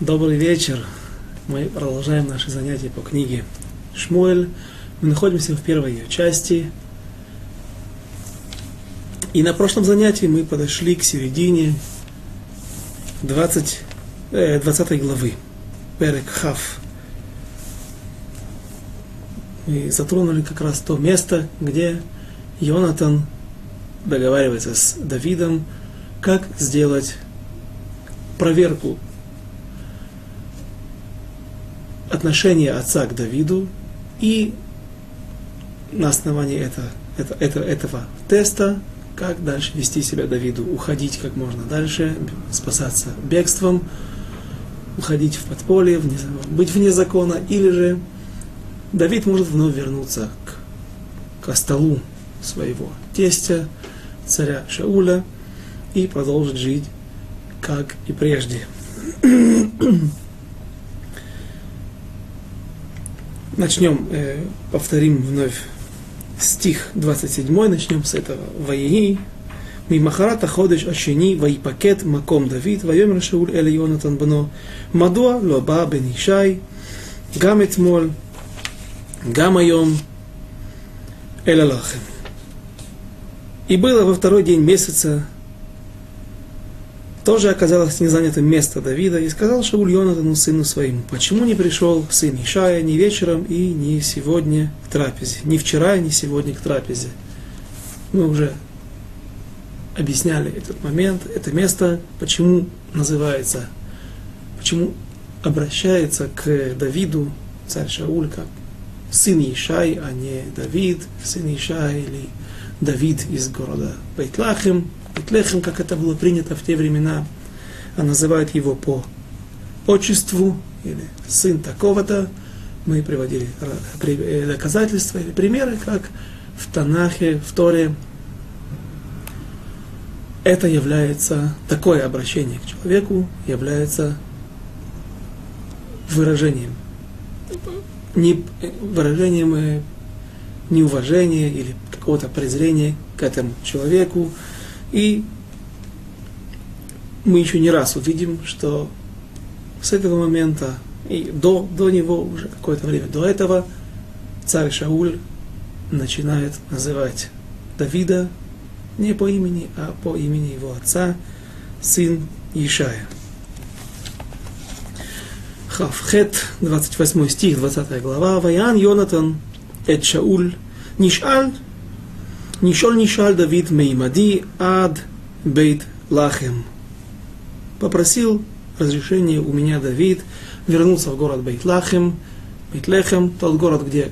Добрый вечер. Мы продолжаем наши занятия по книге Шмуэль. Мы находимся в первой ее части. И на прошлом занятии мы подошли к середине 20, э, 20 главы. Перек Хав. Мы затронули как раз то место, где Йонатан договаривается с Давидом, как сделать проверку отношения отца к Давиду и на основании это, это, это, этого теста, как дальше вести себя Давиду, уходить как можно дальше, спасаться бегством, уходить в подполье, вне, быть вне закона, или же Давид может вновь вернуться к, к столу своего тестя, царя Шауля, и продолжить жить, как и прежде. Начнем, э, повторим вновь стих 27, начнем с этого. Ваеи, Мимахарата ходыш ашени, ваипакет маком Давид, вайомер Шауль эле Йонатан бно, мадуа лоба бен Ишай, гам этмоль, гам эле лахем. И было во второй день месяца, тоже оказалось незанятым место Давида, и сказал Шауль Йонатану, сыну своему, почему не пришел сын Ишая ни вечером и ни сегодня к трапезе, ни вчера, ни сегодня к трапезе. Мы уже объясняли этот момент, это место, почему называется, почему обращается к Давиду царь Шауль как сын Ишай, а не Давид, сын Ишай или Давид из города Бейтлахим, Бетлехем, как это было принято в те времена, а называют его по отчеству, или сын такого-то. Мы приводили э, доказательства или примеры, как в Танахе, в Торе. Это является, такое обращение к человеку является выражением, не, выражением э, неуважения или какого-то презрения к этому человеку, и мы еще не раз увидим, что с этого момента и до, до него уже какое-то время до этого царь Шауль начинает называть Давида не по имени, а по имени его отца, сын Ишая. Хавхет, 28 стих, 20 глава. Ваян Йонатан, Эд Шауль, Нишаль Нишоль Нишаль Давид Меймади Ад Бейт Лахем. Попросил разрешения у меня Давид вернуться в город Бейт Лахем, Бейт Лехем, тот город, где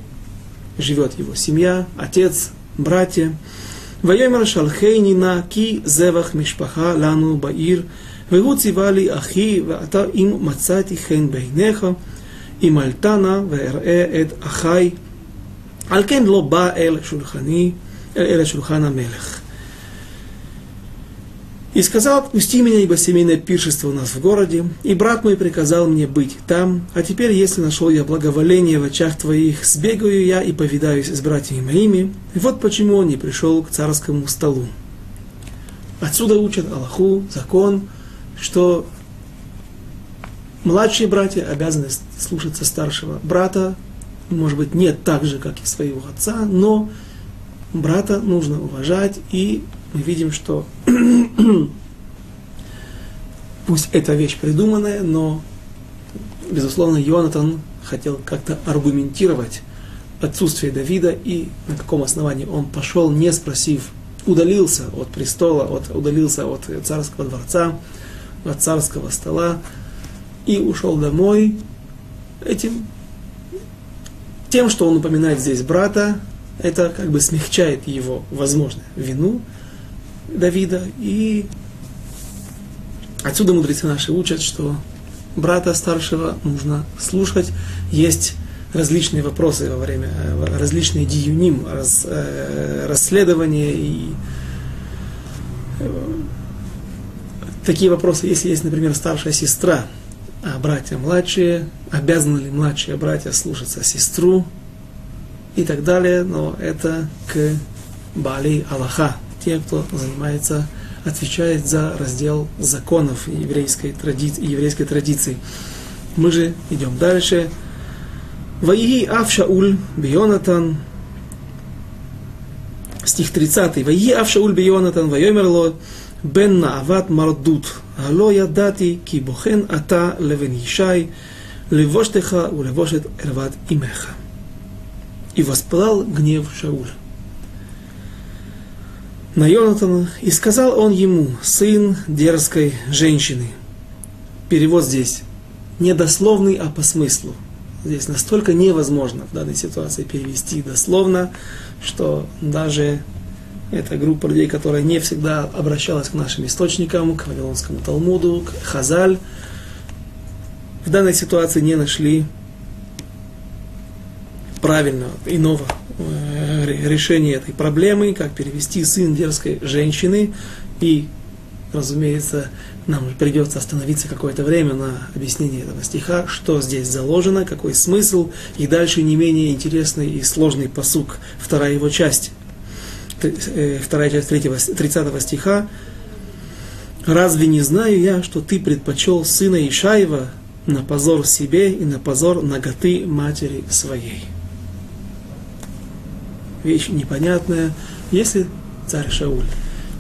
живет его семья, отец, братья. ויאמר שלחני נא כי זבח משפחה לנו בעיר, והוא ציווה לי אחי, ואתה אם מצאתי חן בעיניך, אם עלתה נא ואראה את אחי, על כן לא בא אל שולחני, Эля Шульхана Мелех. И сказал, отпусти меня, ибо семейное пиршество у нас в городе, и брат мой приказал мне быть там, а теперь, если нашел я благоволение в очах твоих, сбегаю я и повидаюсь с братьями моими, и вот почему он не пришел к царскому столу. Отсюда учат Аллаху, закон, что младшие братья обязаны слушаться старшего брата, может быть, не так же, как и своего отца, но брата нужно уважать, и мы видим, что пусть эта вещь придуманная, но, безусловно, Йонатан хотел как-то аргументировать отсутствие Давида и на каком основании он пошел, не спросив, удалился от престола, от, удалился от царского дворца, от царского стола и ушел домой этим, тем, что он упоминает здесь брата, это как бы смягчает его, возможно, вину Давида. И отсюда мудрецы наши учат, что брата старшего нужно слушать. Есть различные вопросы во время, различные диюним, раз, э, расследования и э, такие вопросы, если есть, например, старшая сестра, а братья младшие, обязаны ли младшие братья слушаться сестру, и так далее, но это к Бали Аллаха, те, кто занимается, отвечает за раздел законов еврейской, тради... еврейской традиции. Мы же идем дальше. Ваиги Ав Шауль Бионатан. Стих 30. Ваиги Ав Шауль Бионатан Вайомерло Бен Наават Мардут. Алло ядати ки бохен ата левен Ишай левоштеха у левошет эрват имеха. И воспылал гнев Шауля на Йонатана, и сказал он ему, сын дерзкой женщины. Перевод здесь не дословный, а по смыслу. Здесь настолько невозможно в данной ситуации перевести дословно, что даже эта группа людей, которая не всегда обращалась к нашим источникам, к Вавилонскому Талмуду, к Хазаль, в данной ситуации не нашли правильного, иного э, решения этой проблемы, как перевести сын дерзкой женщины и разумеется, нам придется остановиться какое-то время на объяснении этого стиха, что здесь заложено, какой смысл, и дальше не менее интересный и сложный посук, вторая его часть, э, вторая часть третьего, 30 стиха. «Разве не знаю я, что ты предпочел сына Ишаева на позор себе и на позор ноготы матери своей?» Вещь непонятная. Если царь Шауль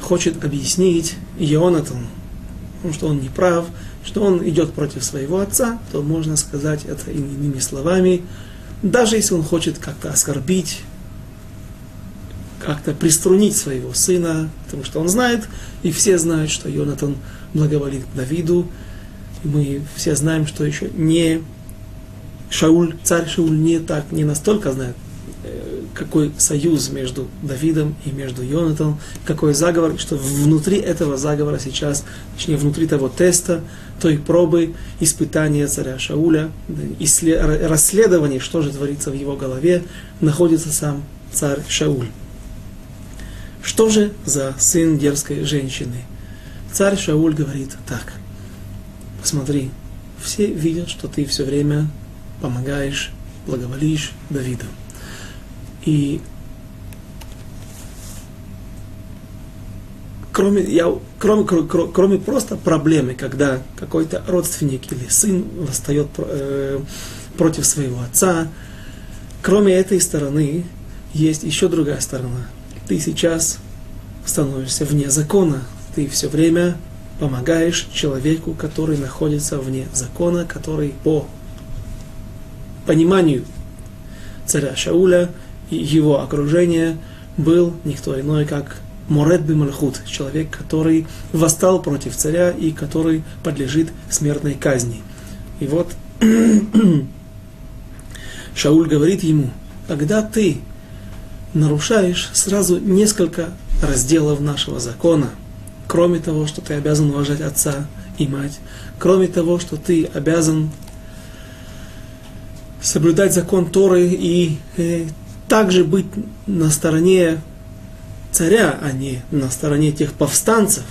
хочет объяснить Ионатану, что он не прав, что он идет против своего отца, то можно сказать это иными словами, даже если он хочет как-то оскорбить, как-то приструнить своего сына, потому что он знает, и все знают, что Йонатан благоволит Давиду, и мы все знаем, что еще не Шауль, царь Шауль не так, не настолько знает какой союз между Давидом и между Йонатаном, какой заговор, что внутри этого заговора сейчас, точнее внутри того теста, той пробы, испытания царя Шауля, расследования, что же творится в его голове, находится сам царь Шауль. Что же за сын дерзкой женщины? Царь Шауль говорит так. Посмотри, все видят, что ты все время помогаешь, благоволишь Давиду. И кроме, я, кроме, кроме, кроме просто проблемы, когда какой-то родственник или сын восстает э, против своего отца, кроме этой стороны, есть еще другая сторона. Ты сейчас становишься вне закона. Ты все время помогаешь человеку, который находится вне закона, который по пониманию царя Шауля его окружение был никто иной, как Морет Бимальхут, человек, который восстал против царя и который подлежит смертной казни. И вот Шауль говорит ему, когда ты нарушаешь сразу несколько разделов нашего закона, кроме того, что ты обязан уважать отца и мать, кроме того, что ты обязан соблюдать закон Торы и э, также быть на стороне царя, а не на стороне тех повстанцев,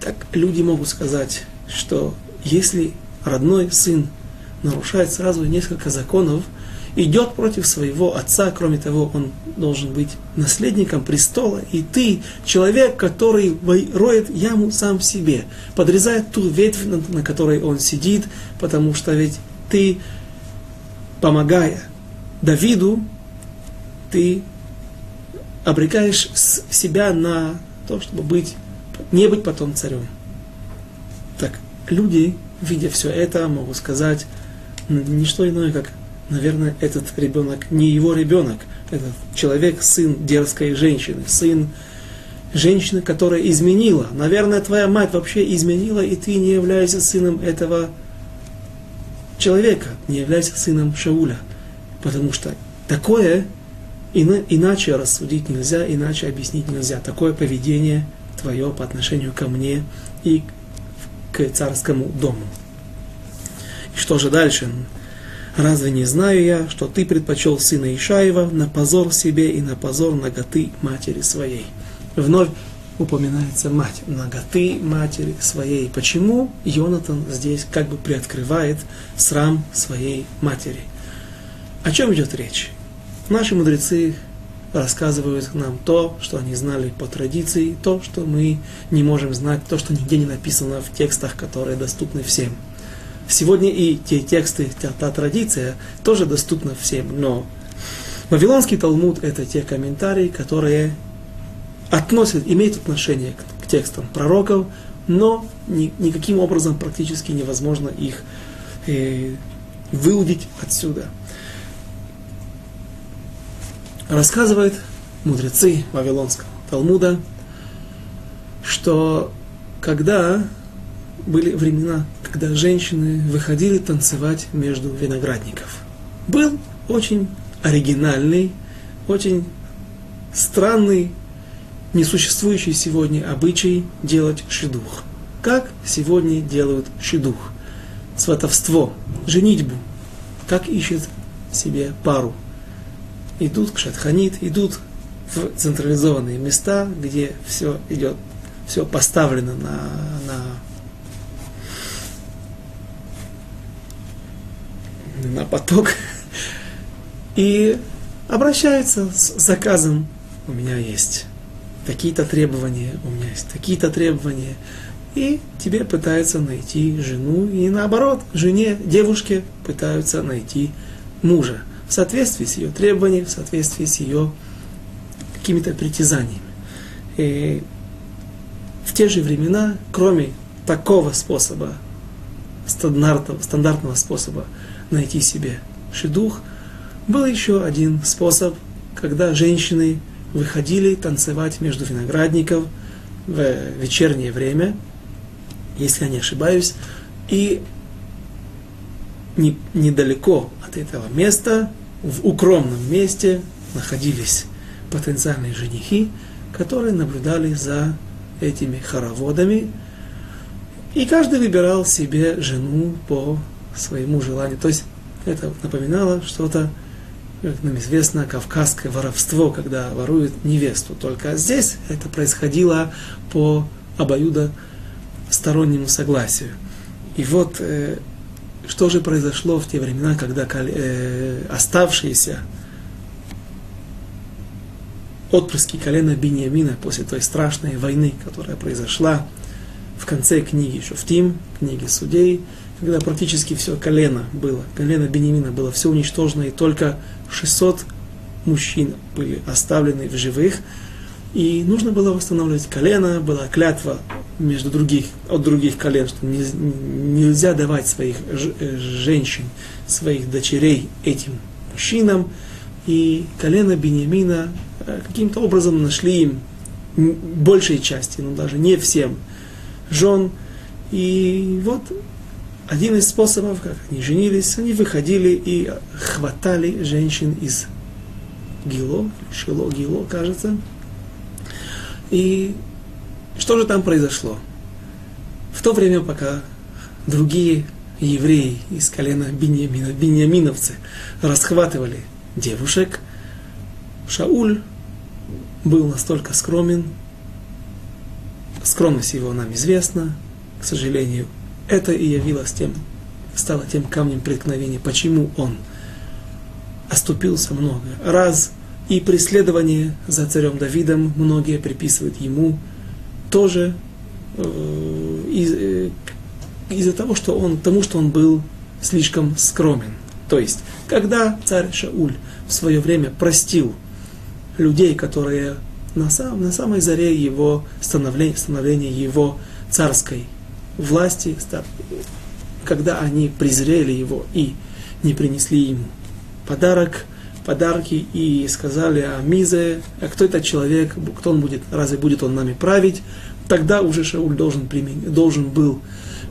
так люди могут сказать, что если родной сын нарушает сразу несколько законов, идет против своего отца, кроме того, он должен быть наследником престола, и ты, человек, который роет яму сам себе, подрезает ту ветвь, на которой он сидит, потому что ведь ты, помогая Давиду ты обрекаешь себя на то, чтобы быть, не быть потом царем. Так, люди, видя все это, могут сказать, не что иное, как, наверное, этот ребенок не его ребенок, этот человек, сын дерзкой женщины, сын женщины, которая изменила. Наверное, твоя мать вообще изменила, и ты не являешься сыном этого человека, не являешься сыном Шауля потому что такое иначе рассудить нельзя, иначе объяснить нельзя. Такое поведение твое по отношению ко мне и к царскому дому. И что же дальше? Разве не знаю я, что ты предпочел сына Ишаева на позор себе и на позор ноготы матери своей? Вновь упоминается мать, ноготы матери своей. Почему Йонатан здесь как бы приоткрывает срам своей матери? О чем идет речь? Наши мудрецы рассказывают нам то, что они знали по традиции, то, что мы не можем знать, то, что нигде не написано в текстах, которые доступны всем. Сегодня и те тексты, та, та традиция тоже доступна всем, но Вавилонский Талмуд – это те комментарии, которые относят, имеют отношение к, к текстам пророков, но ни, никаким образом практически невозможно их э, выудить отсюда. Рассказывают мудрецы Вавилонского Талмуда, что когда были времена, когда женщины выходили танцевать между виноградников, был очень оригинальный, очень странный, несуществующий сегодня обычай делать шедух. Как сегодня делают шедух? Сватовство, женитьбу. Как ищет себе пару. Идут к шатханит, идут в централизованные места, где все идет, все поставлено на, на, на поток, и обращаются с заказом. У меня есть такие-то требования, у меня есть такие-то требования. И тебе пытаются найти жену, и наоборот, жене, девушке пытаются найти мужа в соответствии с ее требованиями, в соответствии с ее какими-то притязаниями. И в те же времена, кроме такого способа, стандартного, стандартного способа найти себе шедух – был еще один способ, когда женщины выходили танцевать между виноградников в вечернее время, если я не ошибаюсь, и не, недалеко от этого места, в укромном месте, находились потенциальные женихи, которые наблюдали за этими хороводами, и каждый выбирал себе жену по своему желанию. То есть это напоминало что-то как нам известно, кавказское воровство, когда воруют невесту. Только здесь это происходило по обоюдо стороннему согласию. И вот э, что же произошло в те времена, когда э, оставшиеся отпрыски колена Бениамина после той страшной войны, которая произошла в конце книги Шуфтим, книги судей, когда практически все колено было, колено Бениамина было все уничтожено, и только 600 мужчин были оставлены в живых, и нужно было восстанавливать колено, была клятва между других, от других колен, что не, нельзя давать своих э, женщин, своих дочерей этим мужчинам. И колено Бениамина э, каким-то образом нашли им большей части, но даже не всем жен. И вот один из способов, как они женились, они выходили и хватали женщин из Гило, Шило, Гило, кажется. И что же там произошло? В то время, пока другие евреи из колена Беньямина, беньяминовцы, расхватывали девушек, Шауль был настолько скромен, скромность его нам известна, к сожалению, это и явилось тем, стало тем камнем преткновения, почему он оступился много раз, и преследование за царем Давидом многие приписывают ему тоже э, из, э, из-за того, что он, тому, что он был слишком скромен. То есть, когда царь Шауль в свое время простил людей, которые на, сам, на самой заре его становления, становления его царской власти, когда они презрели его и не принесли ему подарок, подарки и сказали о Мизе, а кто этот человек, кто он будет, разве будет он нами править, тогда уже Шауль должен, применить, должен был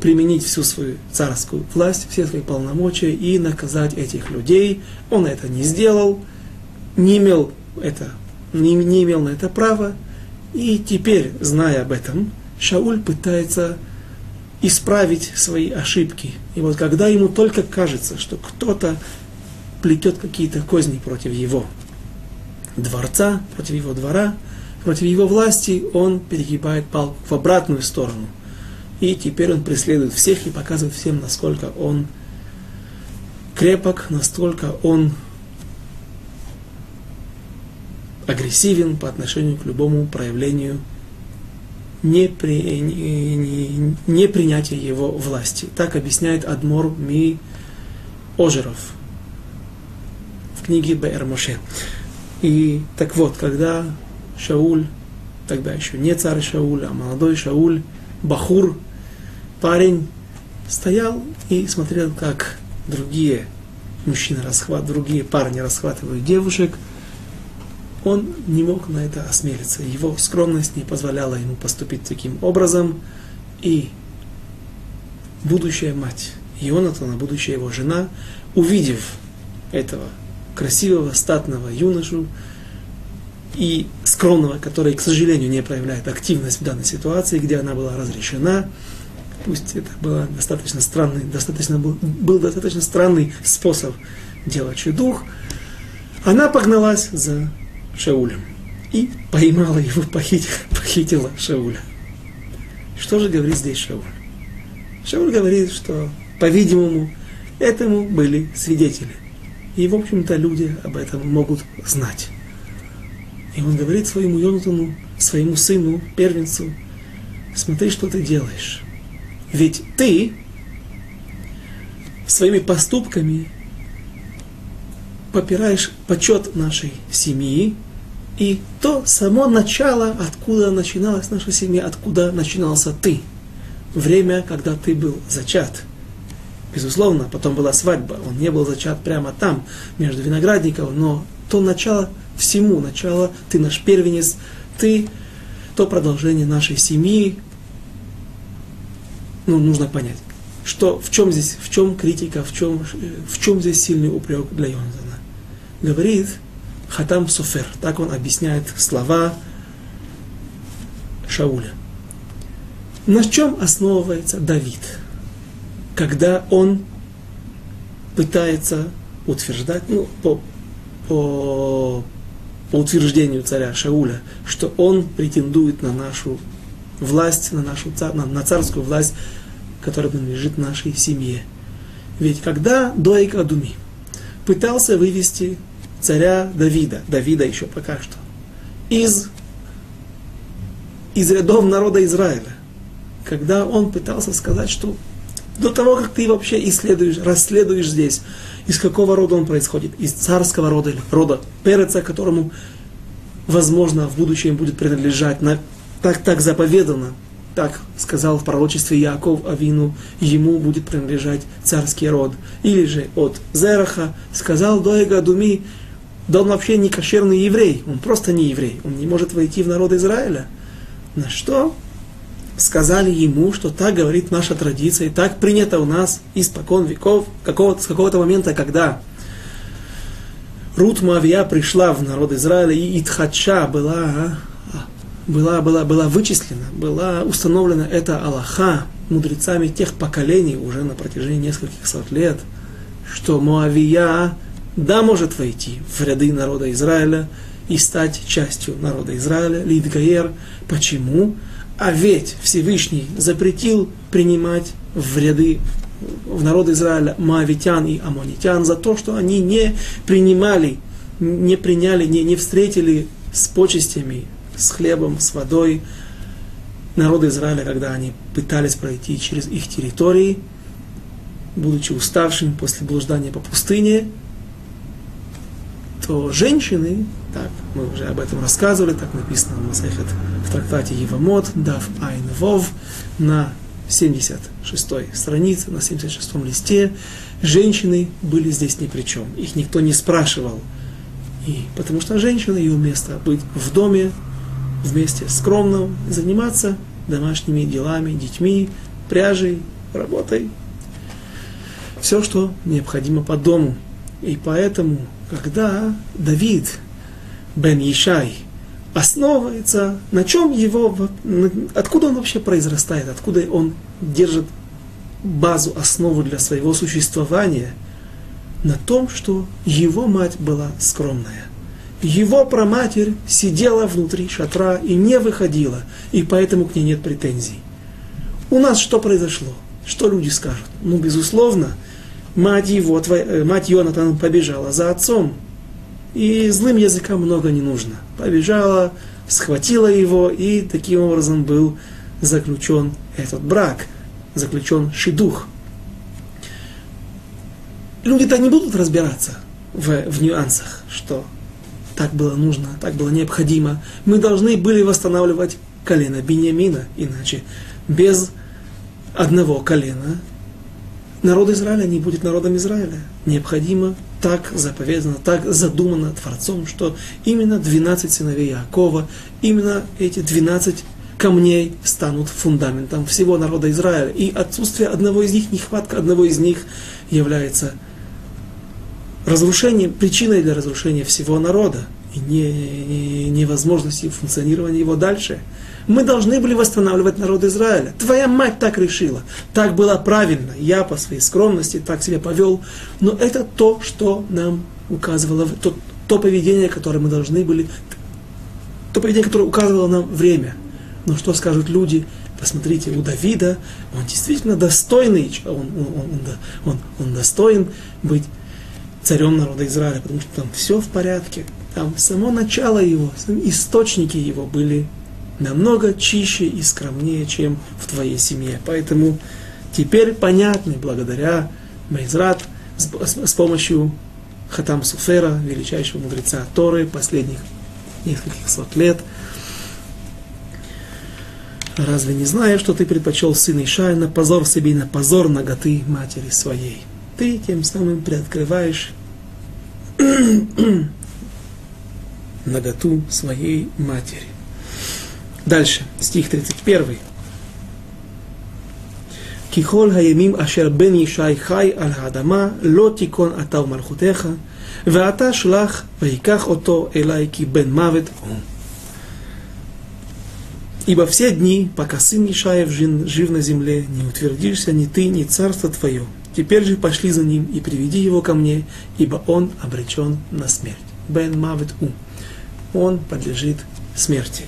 применить всю свою царскую власть, все свои полномочия и наказать этих людей. Он это не сделал, не имел, это, не, не имел на это права, и теперь, зная об этом, Шауль пытается исправить свои ошибки. И вот когда ему только кажется, что кто-то плетет какие-то козни против его дворца, против его двора, против его власти, он перегибает палку в обратную сторону. И теперь он преследует всех и показывает всем, насколько он крепок, насколько он агрессивен по отношению к любому проявлению не, при, не, не, не принятие его власти. Так объясняет Адмор Ми Ожеров в книге Моше. И так вот, когда Шауль, тогда еще не царь Шауль, а молодой Шауль, Бахур, парень, стоял и смотрел, как другие мужчины расхватывают, другие парни расхватывают девушек, он не мог на это осмелиться. Его скромность не позволяла ему поступить таким образом. И будущая мать Ионатана, будущая его жена, увидев этого красивого, статного юношу и скромного, который, к сожалению, не проявляет активность в данной ситуации, где она была разрешена, пусть это был достаточно странный, достаточно был, был достаточно странный способ делать чудух, она погналась за Шаулем и поймала его, похитила, похитила Шауля. Что же говорит здесь Шауль? Шауль говорит, что, по-видимому, этому были свидетели. И, в общем-то, люди об этом могут знать. И он говорит своему Йонатану, своему сыну, первенцу, смотри, что ты делаешь. Ведь ты своими поступками попираешь почет нашей семьи и то само начало, откуда начиналась наша семья, откуда начинался ты. Время, когда ты был зачат. Безусловно, потом была свадьба. Он не был зачат прямо там, между виноградников, но то начало всему, начало, ты наш первенец, ты то продолжение нашей семьи, ну, нужно понять, что, в чем здесь, в чем критика, в чем, в чем здесь сильный упрек для Йонатана. Говорит Хатам Софер, так он объясняет слова Шауля. На чем основывается Давид, когда он пытается утверждать, ну, по, по, по утверждению царя Шауля, что он претендует на нашу власть, на, нашу, на, на царскую власть, которая принадлежит нашей семье. Ведь когда Доик Адуми пытался вывести царя Давида, Давида еще пока что, из, из рядов народа Израиля, когда он пытался сказать, что до того, как ты вообще исследуешь, расследуешь здесь, из какого рода он происходит, из царского рода или рода Переца, которому, возможно, в будущем будет принадлежать на так, так заповедано, так сказал в пророчестве Яков Авину, ему будет принадлежать царский род. Или же от Зераха сказал Доега Думи, да он вообще не кошерный еврей, он просто не еврей, он не может войти в народ Израиля. На что сказали ему, что так говорит наша традиция, и так принято у нас испокон веков, какого с какого-то момента, когда Рут Мавия пришла в народ Израиля, и Итхача была была, была, была вычислена, была установлена эта Аллаха мудрецами тех поколений уже на протяжении нескольких сот лет, что Моавия, да, может войти в ряды народа Израиля и стать частью народа Израиля, Лидгаер. Почему? А ведь Всевышний запретил принимать в ряды в народ Израиля Моавитян и Амонитян за то, что они не принимали, не приняли, не, не встретили с почестями с хлебом, с водой. Народы Израиля, когда они пытались пройти через их территории, будучи уставшими после блуждания по пустыне, то женщины, так, мы уже об этом рассказывали, так написано в Масахет в трактате Евамот, Дав Айн Вов, на 76-й странице, на 76-м листе, женщины были здесь ни при чем. Их никто не спрашивал. И потому что женщина, ее место быть в доме, вместе скромно заниматься домашними делами, детьми, пряжей, работой. Все, что необходимо по дому. И поэтому, когда Давид бен Ишай основывается, на чем его, откуда он вообще произрастает, откуда он держит базу, основу для своего существования, на том, что его мать была скромная его проматерь сидела внутри шатра и не выходила, и поэтому к ней нет претензий. У нас что произошло? Что люди скажут? Ну, безусловно, мать его, твоя, э, мать Йонатана побежала за отцом, и злым языкам много не нужно. Побежала, схватила его, и таким образом был заключен этот брак, заключен шидух. Люди-то не будут разбираться в, в нюансах, что так было нужно, так было необходимо. Мы должны были восстанавливать колено Бениамина, иначе без одного колена народ Израиля не будет народом Израиля. Необходимо так заповедано, так задумано Творцом, что именно 12 сыновей Якова, именно эти 12 камней станут фундаментом всего народа Израиля. И отсутствие одного из них, нехватка одного из них является разрушением, причиной для разрушения всего народа и не, не, невозможности функционирования его дальше. Мы должны были восстанавливать народ Израиля. Твоя мать так решила. Так было правильно. Я по своей скромности так себя повел. Но это то, что нам указывало, то, то поведение, которое мы должны были, то поведение, которое указывало нам время. Но что скажут люди? Посмотрите, у Давида он действительно достойный, он, он, он, он, достоин быть царем народа Израиля, потому что там все в порядке. Там само начало его, источники его были намного чище и скромнее, чем в твоей семье. Поэтому теперь понятны, благодаря Мейзрат, с, помощью Хатам Суфера, величайшего мудреца Торы, последних нескольких сот лет. Разве не знаешь, что ты предпочел сына Ишая на позор себе и на позор ноготы матери своей? Ты тем самым приоткрываешь наготу своей матери. Дальше, стих 31. ככל הימים אשר בן ישי חי על האדמה, לא תיכון אתה ומלכותך, ואתה שלח ויקח אותו אליי כי бен мавет он. Ибо все дни, пока сын Ишаев жив на земле, не утвердишься ни ты, ни царство твое. Теперь же пошли за ним и приведи его ко мне, ибо он обречен на смерть. Бен мавет у. Он подлежит смерти.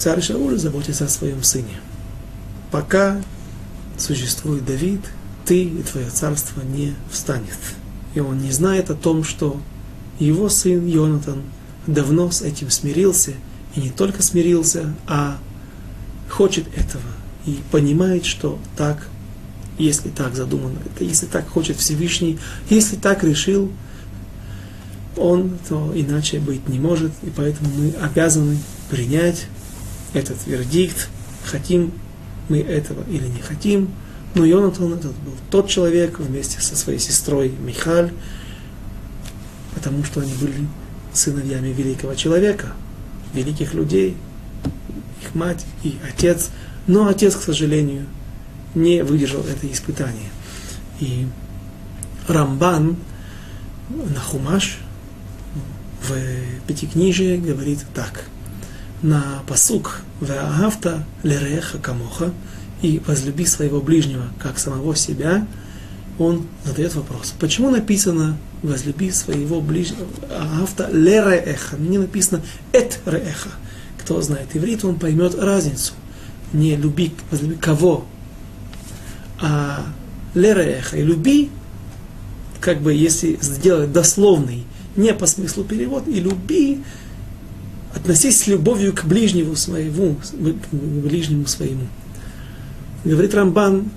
Царь Шауль заботится о своем сыне. Пока существует Давид, ты и твое царство не встанет. И он не знает о том, что его сын Йонатан давно с этим смирился, и не только смирился, а хочет этого, и понимает, что так, если так задумано, это если так хочет Всевышний, если так решил он, то иначе быть не может, и поэтому мы обязаны принять этот вердикт, хотим мы этого или не хотим. Но Йонатан этот был тот человек вместе со своей сестрой Михаль, потому что они были сыновьями великого человека, великих людей, их мать и отец. Но отец, к сожалению, не выдержал это испытание. И Рамбан на Хумаш в Пятикнижии говорит так – на посук «Веагавта лереха камоха» и «возлюби своего ближнего, как самого себя», он задает вопрос, почему написано «возлюби своего ближнего» «Агавта лереха», не написано «эт реха». Кто знает иврит, он поймет разницу. Не люби, возлюби кого, а лереха и люби, как бы если сделать дословный, не по смыслу перевод, и люби относись с любовью к ближнему своему, к ближнему своему. Говорит Рамбан,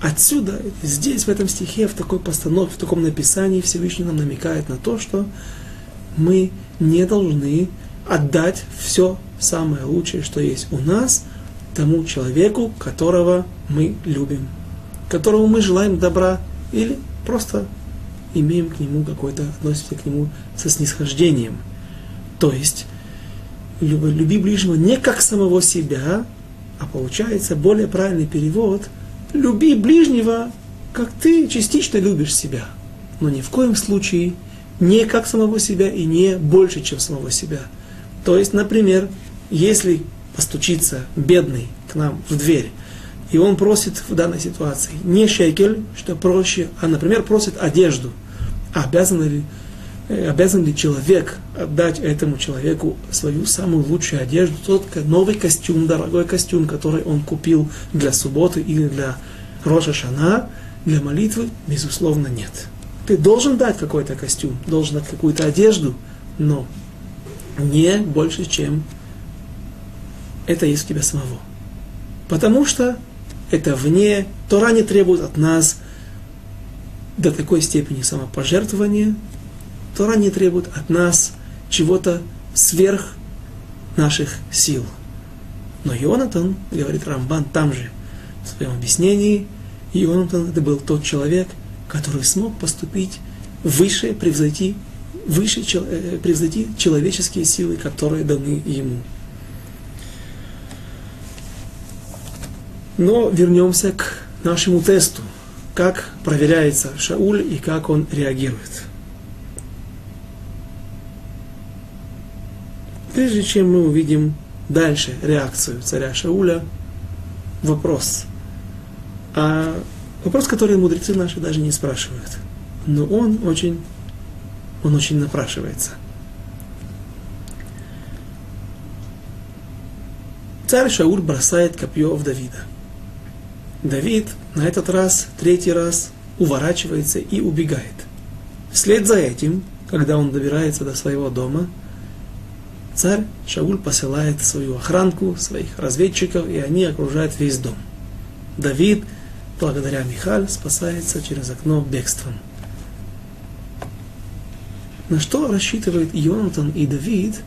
отсюда, здесь, в этом стихе, в такой постановке, в таком написании Всевышний нам намекает на то, что мы не должны отдать все самое лучшее, что есть у нас, тому человеку, которого мы любим, которому мы желаем добра, или просто имеем к нему какое-то, относимся к нему со снисхождением – то есть, люби ближнего не как самого себя, а получается более правильный перевод, люби ближнего, как ты частично любишь себя. Но ни в коем случае не как самого себя и не больше, чем самого себя. То есть, например, если постучится бедный к нам в дверь, и он просит в данной ситуации не шекель, что проще, а, например, просит одежду, а обязан ли обязан ли человек отдать этому человеку свою самую лучшую одежду, тот новый костюм, дорогой костюм, который он купил для субботы или для Роша Шана, для молитвы, безусловно, нет. Ты должен дать какой-то костюм, должен дать какую-то одежду, но не больше, чем это есть у тебя самого. Потому что это вне, Тора не требует от нас до такой степени самопожертвования, Тора не требует от нас чего-то сверх наших сил. Но Йонатан, говорит Рамбан там же, в своем объяснении, Йонатан это был тот человек, который смог поступить выше, превзойти, выше, э, превзойти человеческие силы, которые даны ему. Но вернемся к нашему тесту, как проверяется Шауль и как он реагирует. Прежде чем мы увидим дальше реакцию царя Шауля, вопрос. А вопрос, который мудрецы наши даже не спрашивают. Но он очень, он очень напрашивается. Царь Шауль бросает копье в Давида – Давид на этот раз, третий раз, уворачивается и убегает. Вслед за этим, когда он добирается до своего дома, царь Шауль посылает свою охранку, своих разведчиков, и они окружают весь дом. Давид, благодаря Михаль, спасается через окно бегством. На что рассчитывает Йонатан и Давид,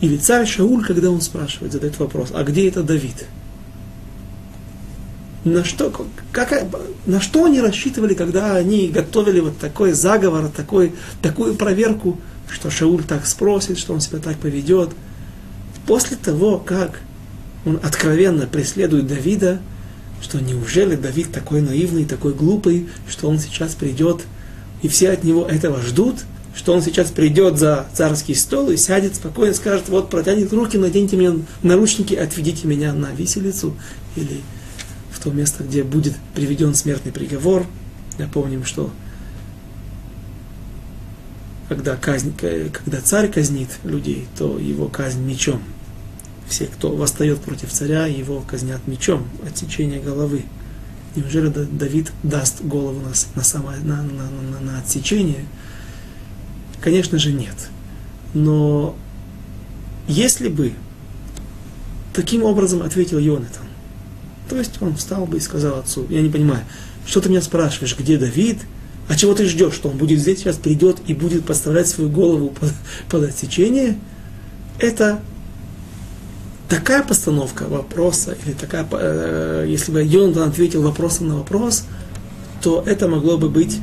или царь Шауль, когда он спрашивает, задает вопрос, а где это Давид? на что, как, на что они рассчитывали, когда они готовили вот такой заговор, такой, такую проверку, что Шауль так спросит, что он себя так поведет. После того, как он откровенно преследует Давида, что неужели Давид такой наивный, такой глупый, что он сейчас придет, и все от него этого ждут, что он сейчас придет за царский стол и сядет спокойно, скажет, вот протянет руки, наденьте мне наручники, отведите меня на виселицу, или то место, где будет приведен смертный приговор. Напомним, что когда, казнь, когда царь казнит людей, то его казнь мечом. Все, кто восстает против царя, его казнят мечом, отсечение головы. Неужели Давид даст голову на, на, самое, на, на, на, на отсечение? Конечно же нет. Но если бы таким образом ответил Йонатан, то есть он встал бы и сказал отцу, я не понимаю, что ты меня спрашиваешь, где Давид? А чего ты ждешь, что он будет здесь сейчас, придет и будет подставлять свою голову под, под отсечение? Это такая постановка вопроса, или такая, э, если бы Йонатан ответил вопросом на вопрос, то это могло бы быть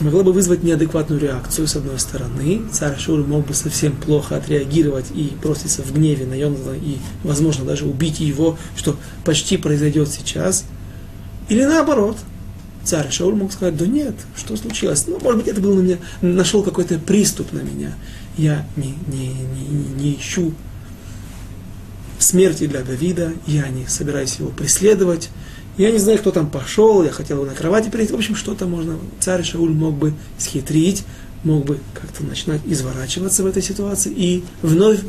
могло бы вызвать неадекватную реакцию, с одной стороны. Царь Шур мог бы совсем плохо отреагировать и броситься в гневе на Йонатана и, возможно, даже убить его, что почти произойдет сейчас. Или наоборот, царь Шауль мог сказать, да нет, что случилось? Ну, может быть, это был на меня, нашел какой-то приступ на меня. Я не, не, не, не ищу смерти для Давида, я не собираюсь его преследовать, я не знаю, кто там пошел, я хотел его на кровати перейти. В общем, что-то можно. Царь Шауль мог бы схитрить, мог бы как-то начинать изворачиваться в этой ситуации. И вновь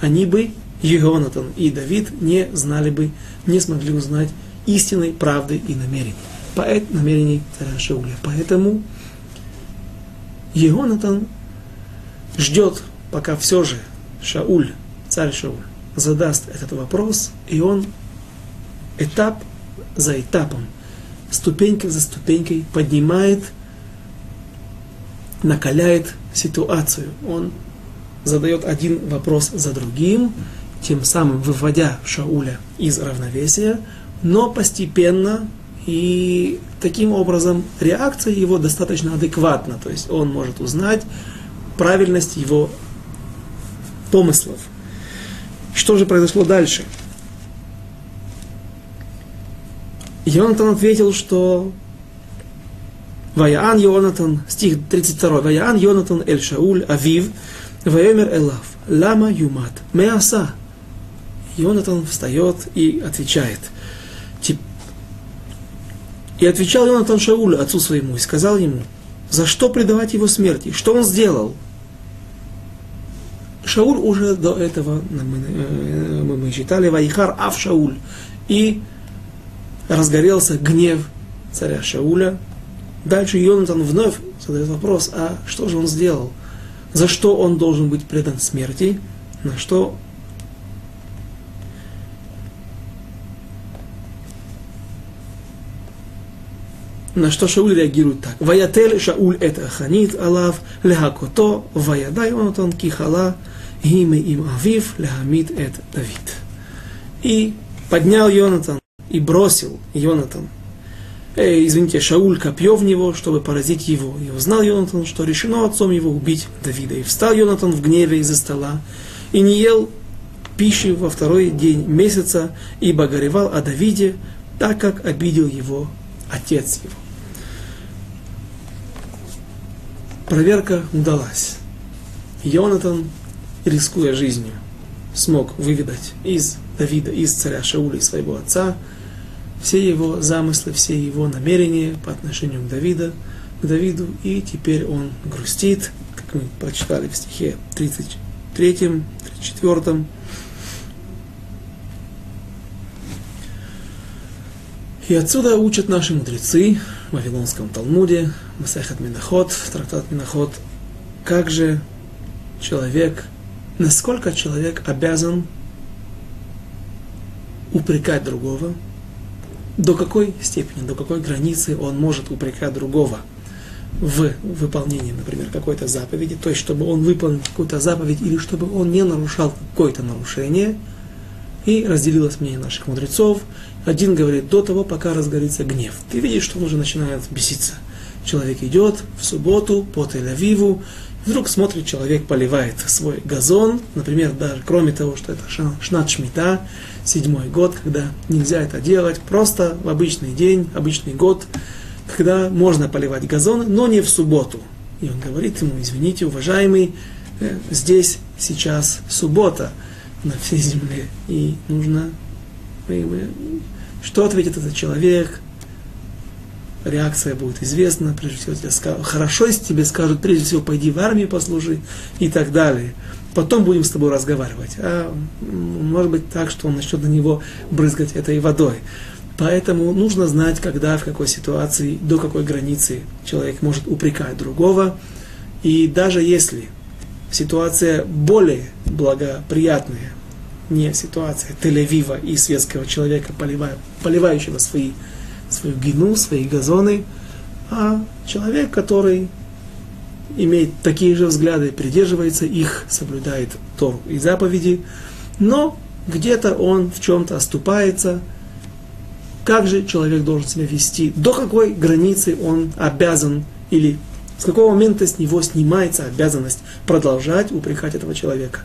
они бы, Егонатан и Давид, не знали бы, не смогли узнать истинной правды и намерений. Поэт намерений царя Шауля. Поэтому Егонатан ждет, пока все же Шауль, царь Шауль, задаст этот вопрос, и он этап за этапом, ступенька за ступенькой поднимает, накаляет ситуацию. Он задает один вопрос за другим, тем самым выводя Шауля из равновесия, но постепенно и таким образом реакция его достаточно адекватна, то есть он может узнать правильность его помыслов. Что же произошло дальше? Йонатан ответил, что Ваяан Йонатан, стих 32, Ваяан Йонатан Эль Шауль Авив, Ваемер Элав, Лама Юмат, Меаса. Йонатан встает и отвечает. И отвечал Йонатан Шаулю, отцу своему, и сказал ему, за что предавать его смерти? Что он сделал? Шауль уже до этого, э, мы, мы читали, Вайхар Ав Шауль. И разгорелся гнев царя Шауля. Дальше Йонатан вновь задает вопрос, а что же он сделал? за что он должен быть предан смерти, на что На что Шауль реагирует так. Ваятель Шауль это ханит алав лехакото ваядай он он кихала гиме им авив лехамид это Давид. И поднял Йонатан и бросил Йонатан э, извините, Шауль копье в него, чтобы поразить его. И узнал Йонатан, что решено отцом его убить Давида. И встал Йонатан в гневе из-за стола и не ел пищи во второй день месяца, ибо горевал о Давиде, так как обидел его отец его. Проверка удалась. Йонатан, рискуя жизнью, смог выведать из Давида, из царя Шауля, своего отца, все его замыслы, все его намерения по отношению к Давида, к Давиду, и теперь он грустит, как мы прочитали в стихе 33, 34. И отсюда учат наши мудрецы в Вавилонском Талмуде, Масахат Миноход, трактат Миноход, как же человек, насколько человек обязан упрекать другого, до какой степени, до какой границы он может упрекать другого в выполнении, например, какой-то заповеди, то есть чтобы он выполнил какую-то заповедь или чтобы он не нарушал какое-то нарушение. И разделилось мнение наших мудрецов. Один говорит до того, пока разгорится гнев. Ты видишь, что он уже начинает беситься. Человек идет в субботу по Тель-Авиву, вдруг смотрит, человек поливает свой газон, например, даже кроме того, что это шнат шмита, седьмой год, когда нельзя это делать, просто в обычный день, обычный год, когда можно поливать газоны, но не в субботу. И он говорит ему, извините, уважаемый, э, здесь сейчас суббота на всей земле, и нужно... Что ответит этот человек? Реакция будет известна, прежде всего тебе скажут, хорошо, если тебе скажут, прежде всего, пойди в армию послужи и так далее потом будем с тобой разговаривать. А может быть так, что он начнет на него брызгать этой водой. Поэтому нужно знать, когда, в какой ситуации, до какой границы человек может упрекать другого. И даже если ситуация более благоприятная, не ситуация Тель-Авива и светского человека, поливающего свои, свою гину, свои газоны, а человек, который имеет такие же взгляды, придерживается их, соблюдает Тору и заповеди, но где-то он в чем-то оступается. Как же человек должен себя вести? До какой границы он обязан или с какого момента с него снимается обязанность продолжать упрекать этого человека?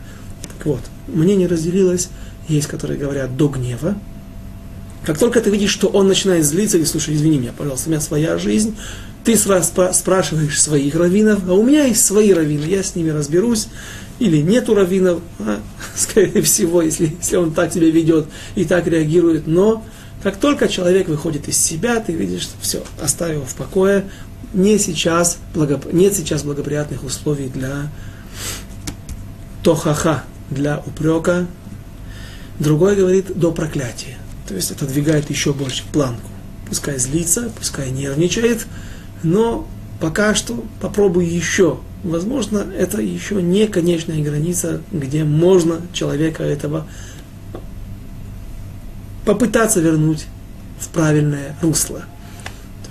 Так вот, мнение разделилось. Есть, которые говорят до гнева. Как только ты видишь, что он начинает злиться, и слушай, извини меня, пожалуйста, у меня своя жизнь, ты спрашиваешь своих раввинов, а у меня есть свои раввины, я с ними разберусь. Или нету раввинов, а, скорее всего, если, если он так себя ведет и так реагирует. Но как только человек выходит из себя, ты видишь, все, оставил в покое, не сейчас, благоп... нет сейчас благоприятных условий для тохаха, для упрека. Другой говорит до проклятия. То есть это двигает еще больше планку. Пускай злится, пускай нервничает, но пока что попробуй еще. Возможно, это еще не конечная граница, где можно человека этого попытаться вернуть в правильное русло.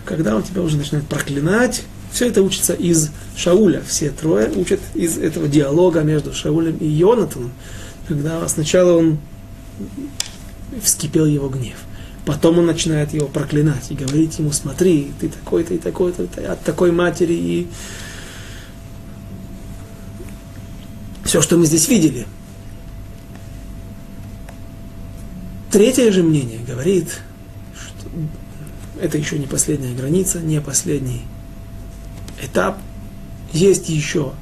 Когда он тебя уже начинает проклинать, все это учится из Шауля. Все трое учат из этого диалога между Шаулем и Йонатаном, когда сначала он вскипел его гнев. Потом он начинает его проклинать и говорить ему, смотри, ты такой-то и такой-то, от такой матери, и все, что мы здесь видели. Третье же мнение говорит, что это еще не последняя граница, не последний этап. Есть еще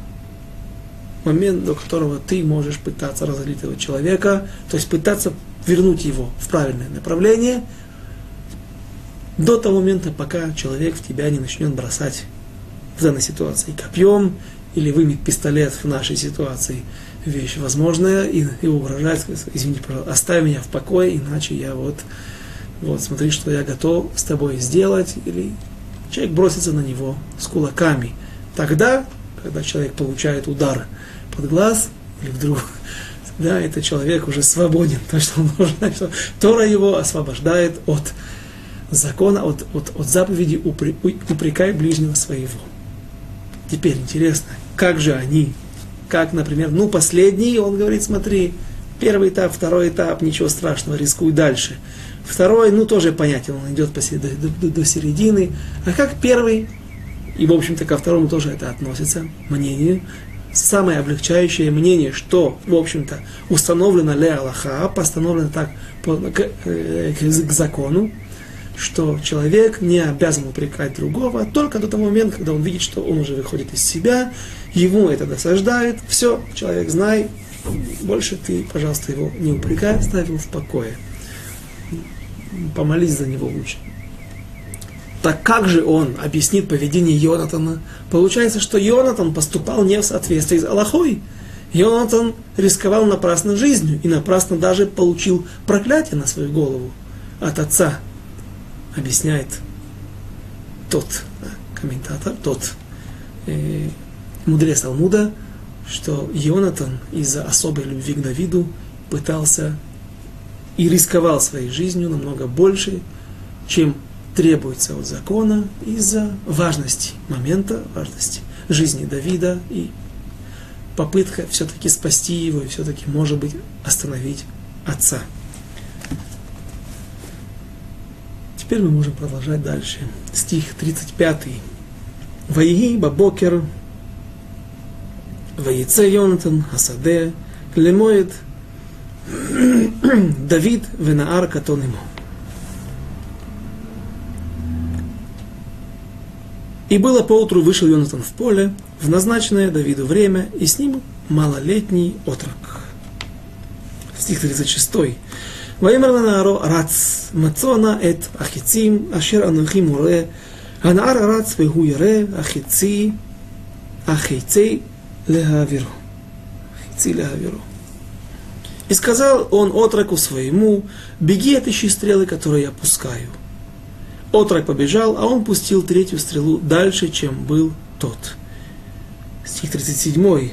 момент, до которого ты можешь пытаться разозлить этого человека, то есть пытаться вернуть его в правильное направление до того момента, пока человек в тебя не начнет бросать в данной ситуации копьем или вымет пистолет в нашей ситуации вещь возможная и, и угрожать, извините, пожалуйста, оставь меня в покое, иначе я вот, вот смотри, что я готов с тобой сделать, или человек бросится на него с кулаками. Тогда когда человек получает удар под глаз, или вдруг, да, этот человек уже свободен, то, что он должен, что Тора его освобождает от закона, от, от, от заповеди упрекай ближнего своего. Теперь интересно, как же они, как, например, ну, последний, он говорит, смотри, первый этап, второй этап, ничего страшного, рискуй дальше. Второй, ну, тоже понятен, он идет по, до, до, до середины. А как первый, и, в общем-то, ко второму тоже это относится, мнение, самое облегчающее мнение, что, в общем-то, установлено ле Аллаха, постановлено так по, к, э, к, к закону, что человек не обязан упрекать другого только до того момента, когда он видит, что он уже выходит из себя, ему это досаждает, все, человек знай, больше ты, пожалуйста, его не упрекай, оставь его в покое. Помолись за него лучше. Так как же он объяснит поведение Йонатана? Получается, что Йонатан поступал не в соответствии с Аллахой. Йонатан рисковал напрасно жизнью и напрасно даже получил проклятие на свою голову от отца объясняет тот комментатор, тот э, мудрец Талмуда, что Йонатан из-за особой любви к Давиду пытался и рисковал своей жизнью намного больше, чем требуется от закона из-за важности момента, важности жизни Давида и попытка все-таки спасти его и все-таки, может быть, остановить отца. Теперь мы можем продолжать дальше. Стих 35. Ваиги бабокер, Ваице Йонатан, Асаде, Клемоид, Давид, Венаар Катон И было поутру вышел Йонатан в поле, в назначенное Давиду время, и с ним малолетний отрок. Стих 36. ויאמר לנערו רץ, מצוא נא את החיצים אשר אנוכי מורה, הנער רץ והוא ירא החיצי, החיצי להעבירו. חיצי להעבירו. и сказал он отроку своему, беги отыщи стрелы, которые я пускаю. Отрок побежал, а он пустил третью стрелу дальше, чем был тот. Стих 37.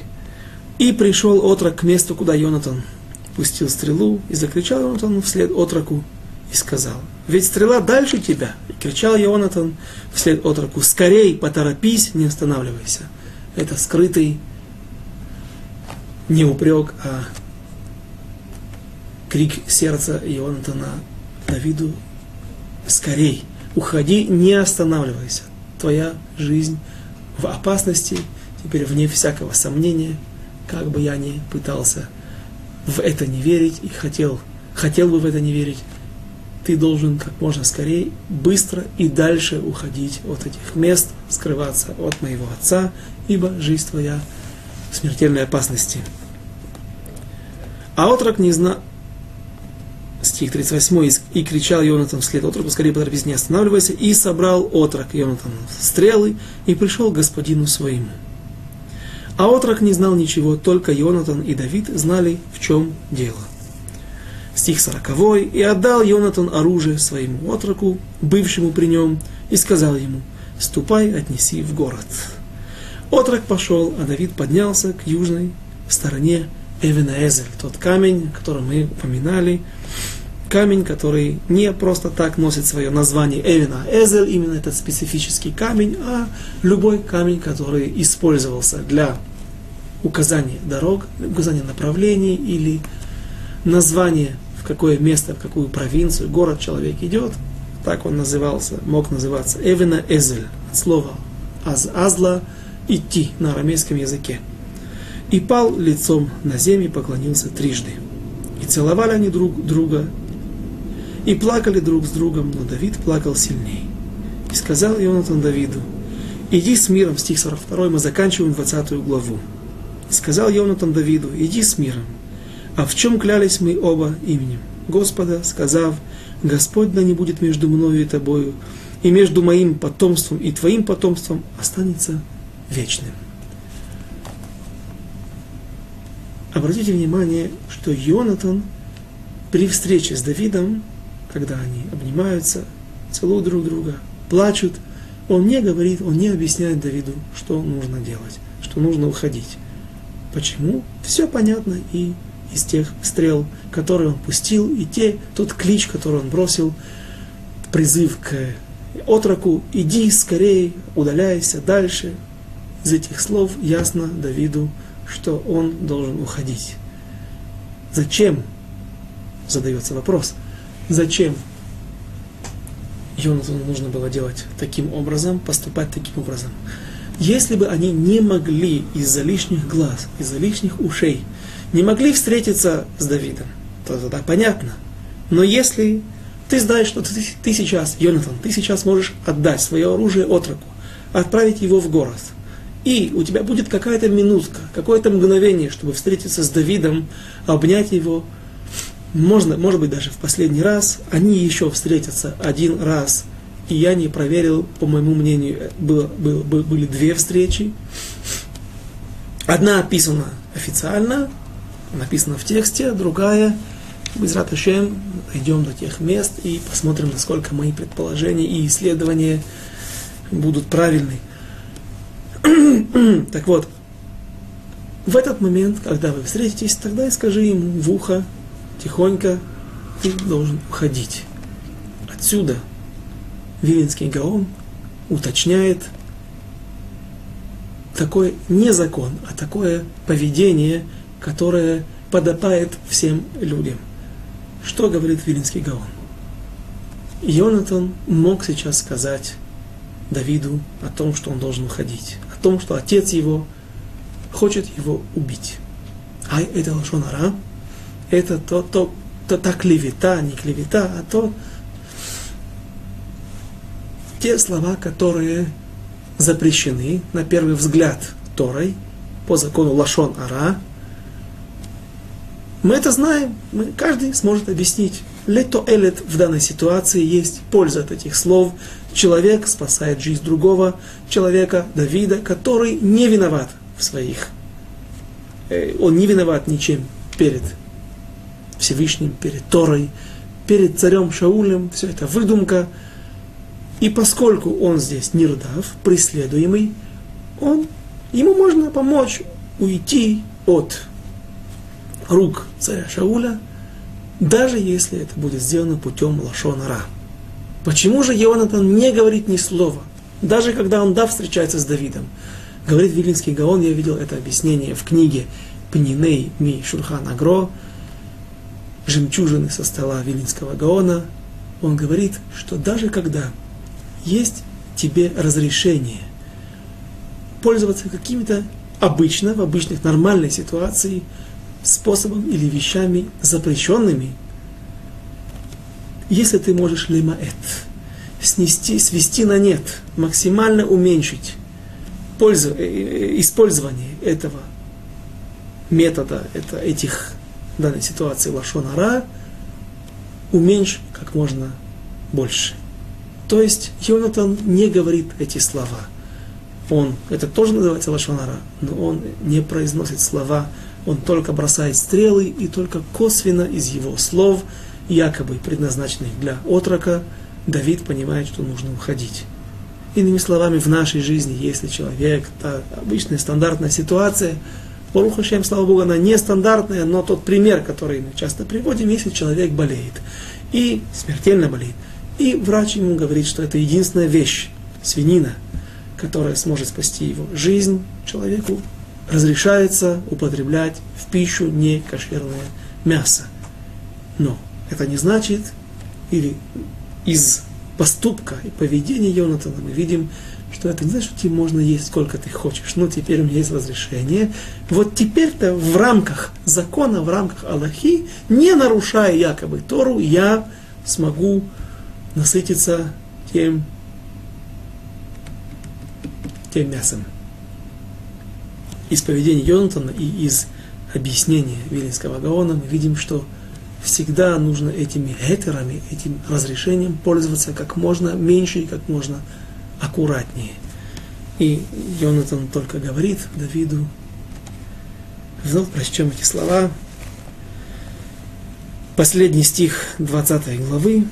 И пришел отрок к месту, куда Йонатан пустил стрелу и закричал Йонатан вслед отроку и сказал, ведь стрела дальше тебя. И кричал Йонатан вслед отроку, скорей, поторопись, не останавливайся. Это скрытый не упрек, а крик сердца Йонатана Давиду, скорей, уходи, не останавливайся. Твоя жизнь в опасности, теперь вне всякого сомнения, как бы я ни пытался в это не верить и хотел, хотел бы в это не верить, ты должен как можно скорее, быстро и дальше уходить от этих мест, скрываться от моего отца, ибо жизнь твоя в смертельной опасности. А отрок не знал, стих 38, и кричал Йонатан вслед отроку, скорее поторопись, не останавливайся, и собрал отрок Йонатан стрелы, и пришел к господину своему. А отрок не знал ничего, только Йонатан и Давид знали, в чем дело. Стих сороковой. «И отдал Йонатан оружие своему отроку, бывшему при нем, и сказал ему, ступай, отнеси в город». Отрок пошел, а Давид поднялся к южной стороне Эвенаэзель, тот камень, который мы упоминали, камень, который не просто так носит свое название Эвина Эзель, именно этот специфический камень, а любой камень, который использовался для указания дорог, указания направлений или названия, в какое место, в какую провинцию, город человек идет, так он назывался, мог называться Эвина Эзель, от слова аз, азла, идти на арамейском языке. И пал лицом на землю поклонился трижды. И целовали они друг друга, и плакали друг с другом, но Давид плакал сильнее. И сказал Ионатан Давиду, иди с миром, стих 42, мы заканчиваем 20 главу. И сказал Ионатан Давиду, иди с миром. А в чем клялись мы оба именем? Господа, сказав, Господь да не будет между мною и тобою, и между моим потомством и твоим потомством останется вечным. Обратите внимание, что Йонатан при встрече с Давидом когда они обнимаются, целуют друг друга, плачут, он не говорит, он не объясняет Давиду, что нужно делать, что нужно уходить. Почему? Все понятно и из тех стрел, которые он пустил, и те, тот клич, который он бросил, призыв к отроку, иди скорее, удаляйся дальше. Из этих слов ясно Давиду, что он должен уходить. Зачем? Задается вопрос. Зачем Йонатану нужно было делать таким образом, поступать таким образом? Если бы они не могли из-за лишних глаз, из-за лишних ушей, не могли встретиться с Давидом, то тогда понятно. Но если ты знаешь, что ты, ты сейчас, Йонатан, ты сейчас можешь отдать свое оружие отроку, отправить его в город, и у тебя будет какая-то минутка, какое-то мгновение, чтобы встретиться с Давидом, обнять его, можно, может быть, даже в последний раз, они еще встретятся один раз, и я не проверил, по моему мнению, было, было, были две встречи. Одна описана официально, написана в тексте, другая без Раташем идем до тех мест и посмотрим, насколько мои предположения и исследования будут правильны. так вот, в этот момент, когда вы встретитесь, тогда и скажи ему в ухо, тихонько, ты должен уходить. Отсюда Виленский Гаон уточняет такой не закон, а такое поведение, которое подобает всем людям. Что говорит Вилинский Гаон? Йонатан мог сейчас сказать Давиду о том, что он должен уходить, о том, что отец его хочет его убить. Ай, это лошонара, это то, то, то, та клевета, не клевета, а то те слова, которые запрещены на первый взгляд Торой по закону Лашон Ара, мы это знаем, мы, каждый сможет объяснить. Лето элет в данной ситуации есть польза от этих слов. Человек спасает жизнь другого человека, Давида, который не виноват в своих. Э, он не виноват ничем перед Всевышним, перед Торой, перед царем Шаулем. Все это выдумка. И поскольку он здесь нирдав, преследуемый, он, ему можно помочь уйти от рук царя Шауля, даже если это будет сделано путем лашонара. Почему же Йонатан не говорит ни слова, даже когда он да встречается с Давидом? Говорит Вилинский Гаон, я видел это объяснение в книге Пниней Ми Шурхан Агро, жемчужины со стола Вилинского Гаона. Он говорит, что даже когда есть тебе разрешение пользоваться какими-то обычно, в обычных нормальной ситуации, способом или вещами запрещенными, если ты можешь лимаэт, снести, свести на нет, максимально уменьшить пользу, э, э, использование этого метода, это, этих в данной ситуации лашонара, уменьшь как можно больше. То есть Йонатан не говорит эти слова. Он, это тоже называется лашонара, но он не произносит слова он только бросает стрелы, и только косвенно из его слов, якобы предназначенных для отрока, Давид понимает, что нужно уходить. Иными словами, в нашей жизни, если человек, это обычная стандартная ситуация, Баруха Шем, слава Богу, она нестандартная, но тот пример, который мы часто приводим, если человек болеет, и смертельно болеет, и врач ему говорит, что это единственная вещь, свинина, которая сможет спасти его жизнь человеку, разрешается употреблять в пищу не кошерное мясо. Но это не значит, или из поступка и поведения Йонатана мы видим, что это не значит, что тебе можно есть сколько ты хочешь. Ну, теперь у меня есть разрешение. Вот теперь-то в рамках закона, в рамках Аллахи, не нарушая якобы Тору, я смогу насытиться тем, тем мясом из поведения Йонатана и из объяснения Вилинского Гаона мы видим, что всегда нужно этими гетерами, этим разрешением пользоваться как можно меньше и как можно аккуратнее. И Йонатан только говорит Давиду, вновь прочтем эти слова. Последний стих 20 главы.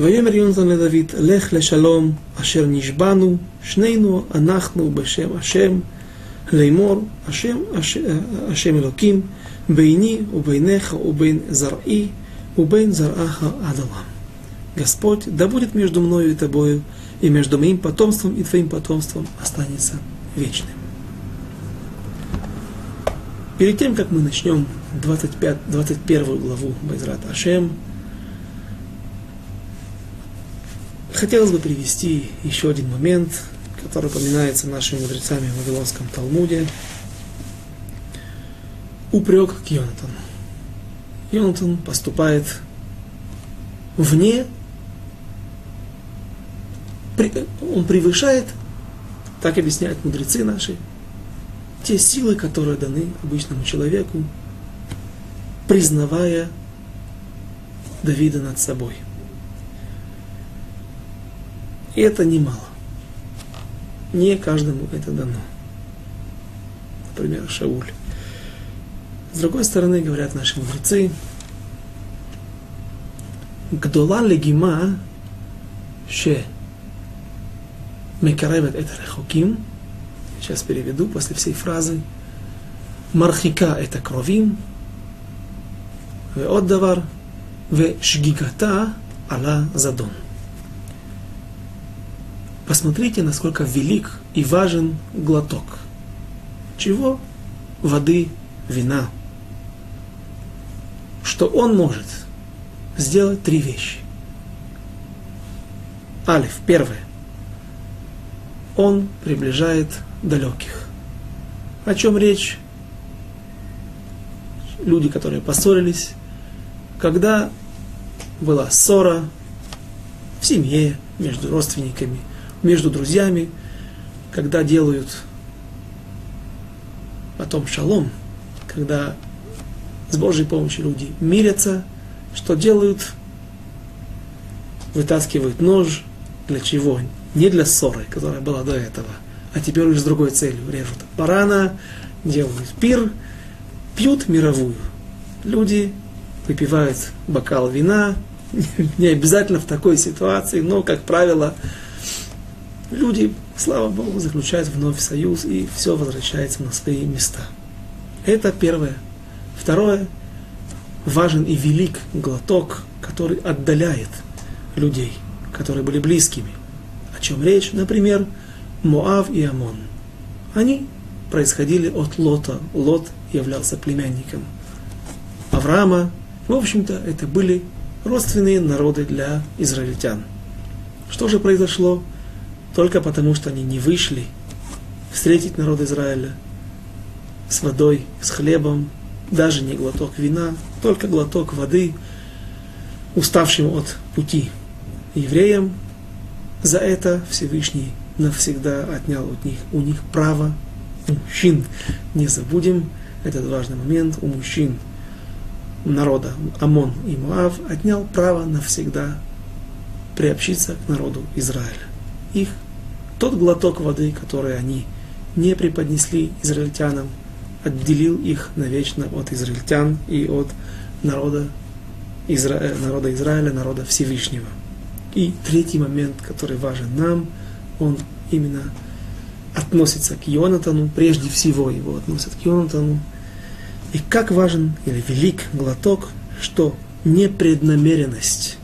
ויאמר יונתן לדוד, לך לשלום אשר נשבענו, שנינו אנחנו בשם השם, Леймор, Ашем, Ашем Элоким, Бейни, Убейнеха, Убейн Зари, Убейн Зараха Адалам. Господь, да будет между мною и тобою, и между моим потомством и твоим потомством останется вечным. Перед тем, как мы начнем 25, 21 главу Байзрат Ашем, хотелось бы привести еще один момент – который упоминается нашими мудрецами в Вавилонском Талмуде. Упрек к Йонатану. Йонатан поступает вне, он превышает, так объясняют мудрецы наши, те силы, которые даны обычному человеку, признавая Давида над собой. И это немало. Не каждому это дано. Например, Шауль. С другой стороны, говорят наши мудрецы, גדולה לגימה שמקרבת את הרחוקים, сейчас переведу после всей фразы, מרחיקה את הקרובים, ועוד דבר, ושגיגתה עלה זדון. Посмотрите, насколько велик и важен глоток. Чего? Воды, вина. Что он может сделать три вещи. Алиф, первое. Он приближает далеких. О чем речь? Люди, которые поссорились, когда была ссора в семье, между родственниками, между друзьями, когда делают потом шалом, когда с Божьей помощью люди мирятся, что делают? Вытаскивают нож. Для чего? Не для ссоры, которая была до этого, а теперь уже с другой целью. Режут барана, делают пир, пьют мировую. Люди выпивают бокал вина, не обязательно в такой ситуации, но, как правило, люди, слава Богу, заключают вновь союз, и все возвращается на свои места. Это первое. Второе, важен и велик глоток, который отдаляет людей, которые были близкими. О чем речь? Например, Моав и Амон. Они происходили от Лота. Лот являлся племянником Авраама. В общем-то, это были родственные народы для израильтян. Что же произошло? Только потому, что они не вышли встретить народ Израиля с водой, с хлебом, даже не глоток вина, только глоток воды, уставшим от пути евреям. За это Всевышний навсегда отнял от них, у них право мужчин. Не забудем этот важный момент. У мужчин народа Амон и Моав отнял право навсегда приобщиться к народу Израиля. Их тот глоток воды, который они не преподнесли израильтянам, отделил их навечно от израильтян и от народа, Изра... Народа Израиля, народа Всевышнего. И третий момент, который важен нам, он именно относится к Йонатану, прежде всего его относят к Йонатану, и как важен или велик глоток, что непреднамеренность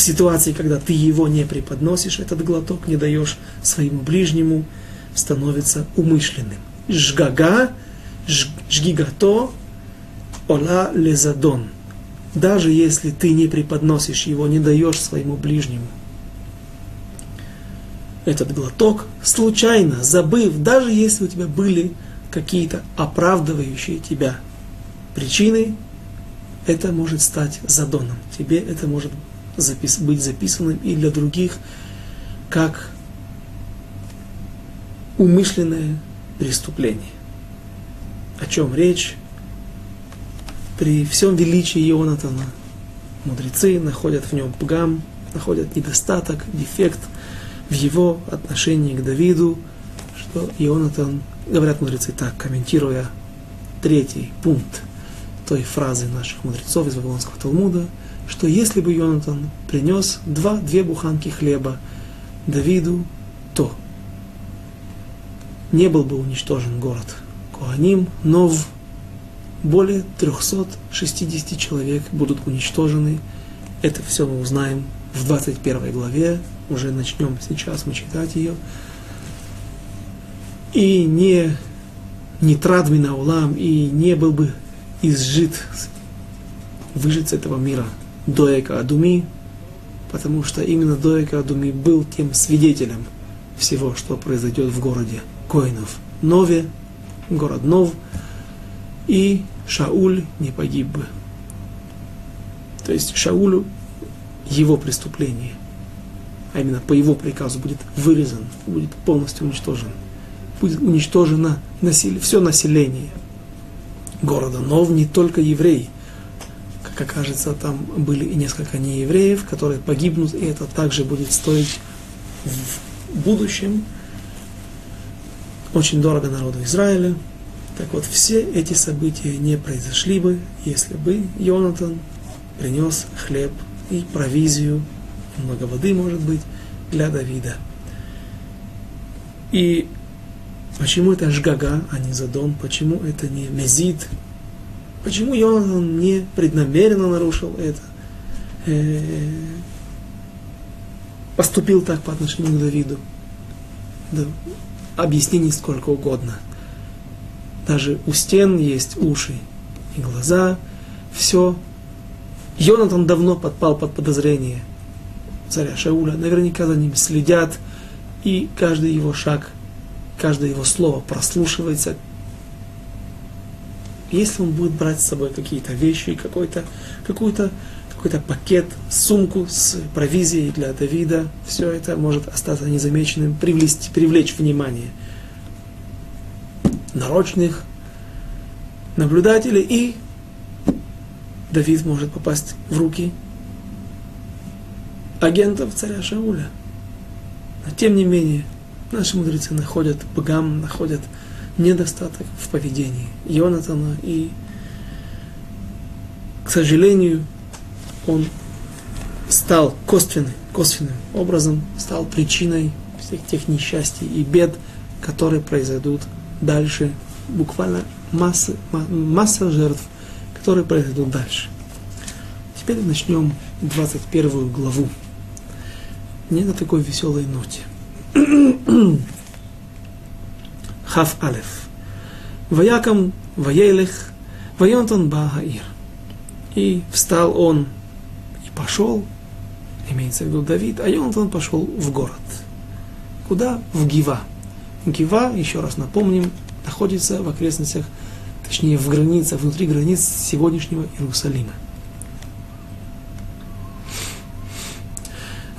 в ситуации, когда ты его не преподносишь, этот глоток не даешь своему ближнему, становится умышленным. Жгага, жгигато, ола лезадон. Даже если ты не преподносишь его, не даешь своему ближнему. Этот глоток случайно, забыв, даже если у тебя были какие-то оправдывающие тебя причины, это может стать задоном. Тебе это может запис, быть записанным и для других как умышленное преступление. О чем речь? При всем величии Ионатана мудрецы находят в нем пгам, находят недостаток, дефект в его отношении к Давиду, что Ионатан Говорят мудрецы так, комментируя третий пункт той фразы наших мудрецов из Вавилонского Талмуда, что если бы Йонатан принес два, две буханки хлеба Давиду, то не был бы уничтожен город Куаним, но в более 360 человек будут уничтожены. Это все мы узнаем в 21 главе, уже начнем сейчас мы читать ее. И не, не традмина улам, и не был бы изжит, выжить с этого мира Доека Адуми, потому что именно Доека Адуми был тем свидетелем всего, что произойдет в городе Коинов. Нове, город Нов, и Шауль не погиб бы. То есть Шаулю его преступление, а именно по его приказу будет вырезан, будет полностью уничтожен. Будет уничтожено насилие, все население города Нов, не только евреи. Как окажется, там были и несколько неевреев, которые погибнут, и это также будет стоить в будущем очень дорого народу Израиля. Так вот, все эти события не произошли бы, если бы Йонатан принес хлеб и провизию, много воды, может быть, для Давида. И почему это Ашгага, а не Задон? Почему это не Мезид? Почему Йонатан не преднамеренно нарушил это? Э, поступил так по отношению к Давиду? Да, объяснений сколько угодно. Даже у стен есть уши и глаза. Все Йонатан давно подпал под подозрение царя Шауля. Наверняка за ним следят, и каждый его шаг, каждое его слово прослушивается. Если он будет брать с собой какие-то вещи, какой-то, какой-то, какой-то пакет, сумку с провизией для Давида, все это может остаться незамеченным, привлечь, привлечь внимание нарочных наблюдателей и Давид может попасть в руки агентов царя Шауля. Но тем не менее, наши мудрецы находят богам, находят недостаток в поведении Йонатана, и, к сожалению, он стал косвенным, косвенным образом, стал причиной всех тех несчастий и бед, которые произойдут дальше. Буквально масса, масса жертв – которые произойдут дальше. Теперь начнем 21 главу. Не на такой веселой ноте. Хав Алеф. Ваякам Ваелех Вайонтон Бааир. И встал он и пошел, имеется в виду Давид, а Йонтон пошел в город. Куда? В Гива. Гива, еще раз напомним, находится в окрестностях точнее в границах, внутри границ сегодняшнего Иерусалима.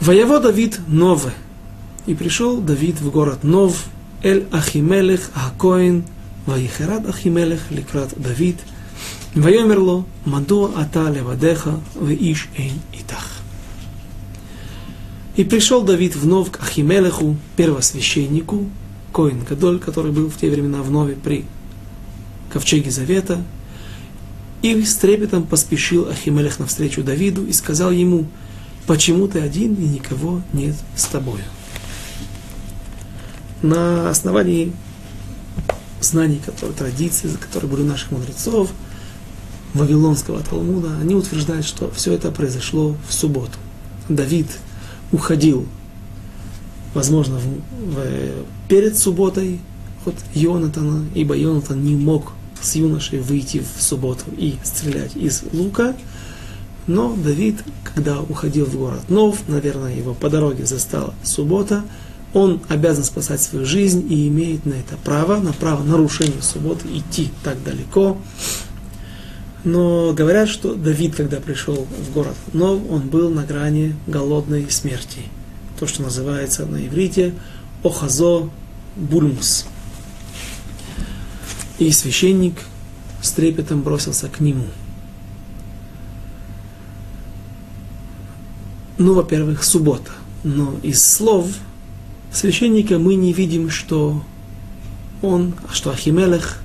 Воево Давид Нове. И пришел Давид в город Нов, Эль Ахимелех Акоин, Ваихерат Ахимелех Ликрат Давид, Вайомерло, Маду Ата Левадеха, Веиш Эйн Итах. И пришел Давид в Нов к Ахимелеху, первосвященнику, Коин Гадоль, который был в те времена в Нове при ковчеге завета, и с трепетом поспешил Ахимелех навстречу Давиду и сказал ему, почему ты один и никого нет с тобою. На основании знаний, которые, традиций, которые были у наших мудрецов, Вавилонского Талмуда, они утверждают, что все это произошло в субботу. Давид уходил, возможно, в, в, перед субботой от Йонатана, ибо Йонатан не мог с юношей выйти в субботу и стрелять из лука. Но Давид, когда уходил в город Нов, наверное, его по дороге застала суббота, он обязан спасать свою жизнь и имеет на это право, на право нарушения субботы идти так далеко. Но говорят, что Давид, когда пришел в город Нов, он был на грани голодной смерти. То, что называется на иврите Охазо Бульмус. И священник с трепетом бросился к нему. Ну, во-первых, суббота. Но из слов священника мы не видим, что он, что Ахимелех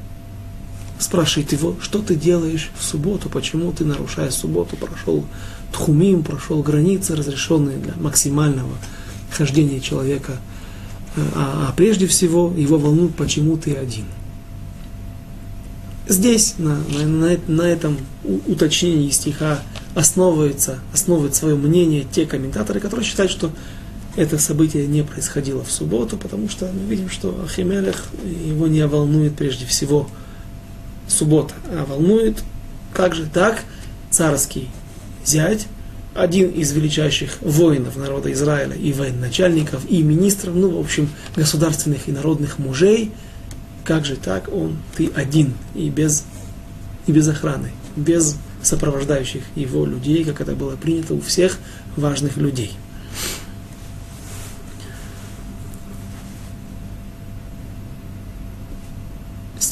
спрашивает его, что ты делаешь в субботу, почему ты, нарушая субботу, прошел тхумим, прошел границы, разрешенные для максимального хождения человека. А, а прежде всего его волнует, почему ты один. Здесь, на, на, на этом уточнении стиха, основывается, основывает свое мнение те комментаторы, которые считают, что это событие не происходило в субботу, потому что мы видим, что Ахимелех его не волнует прежде всего суббота, а волнует как же так царский зять, один из величайших воинов народа Израиля, и военачальников, и министров, ну, в общем, государственных и народных мужей, как же так, он, ты один, и без, и без охраны, без сопровождающих его людей, как это было принято у всех важных людей.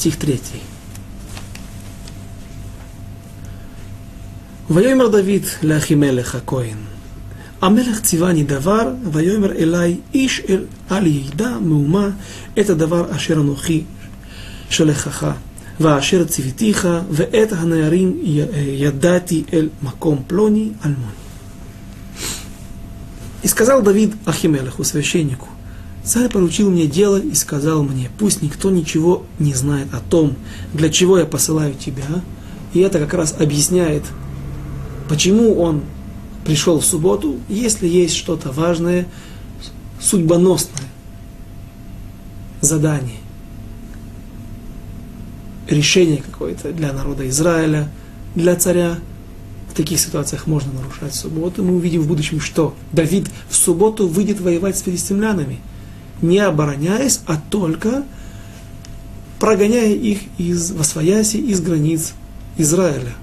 Стих третий. ויאמר דוד לאחימלך הכהן, המלך ציווני דבר, ויאמר אלי איש אל אל ידע מהומה את הדבר אשר אנוכי שלחך, ואשר ציוויתיך, ואת הנערים ידעתי אל מקום פלוני אלמוני. И сказал Давид Ахимелеху, священнику, Царь поручил мне дело и сказал мне, пусть никто ничего не знает о том, для чего я посылаю тебя. И это как раз объясняет Почему он пришел в субботу, если есть что-то важное, судьбоносное задание, решение какое-то для народа Израиля, для царя. В таких ситуациях можно нарушать субботу. Мы увидим в будущем, что Давид в субботу выйдет воевать с филистимлянами, не обороняясь, а только прогоняя их из Восвояси, из границ Израиля.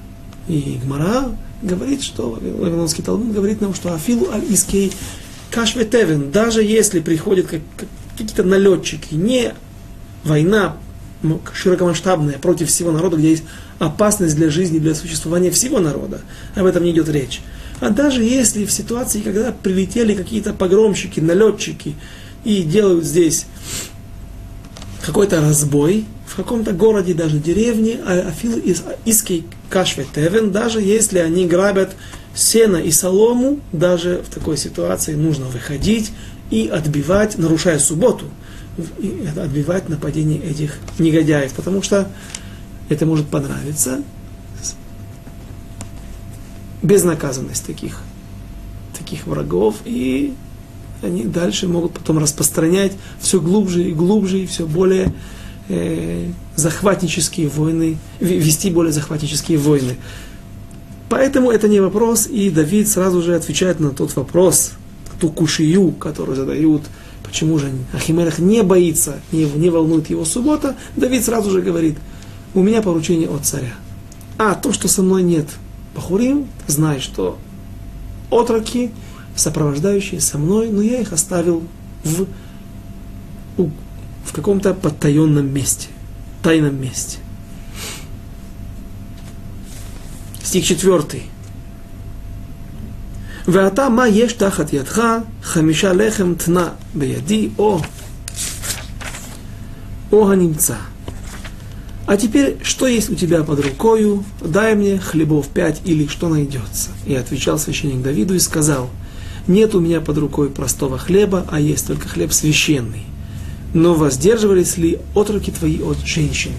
И Гмара говорит, что Вавилонский Талмуд говорит нам, что Афилу аль-Искей Кашветевен, даже если приходят как, как, какие-то налетчики, не война широкомасштабная против всего народа, где есть опасность для жизни, для существования всего народа, об этом не идет речь. А даже если в ситуации, когда прилетели какие-то погромщики, налетчики и делают здесь какой-то разбой, в каком-то городе, даже деревне, а Афил из Иский Кашветевен, даже если они грабят сено и солому, даже в такой ситуации нужно выходить и отбивать, нарушая субботу, отбивать нападение этих негодяев, потому что это может понравиться. Безнаказанность таких, таких врагов, и они дальше могут потом распространять все глубже и глубже, и все более э, захватнические войны, вести более захватнические войны. Поэтому это не вопрос, и Давид сразу же отвечает на тот вопрос, ту кушию, которую задают, почему же Ахимелех не боится, не, не волнует его суббота, Давид сразу же говорит, у меня поручение от царя. А то, что со мной нет Бахурим, знай, что отроки, сопровождающие со мной, но я их оставил в в каком-то потаенном месте, тайном месте. Стих четвертый. ועתה מה יש תחת ידך, חמישה לחם תנה בידי, о о הנמצא. А теперь, что есть у тебя под рукою, дай мне хлебов пять или что найдется. И отвечал священник Давиду и сказал, нет у меня под рукой простого хлеба, а есть только хлеб священный но воздерживались ли отроки твои от женщин?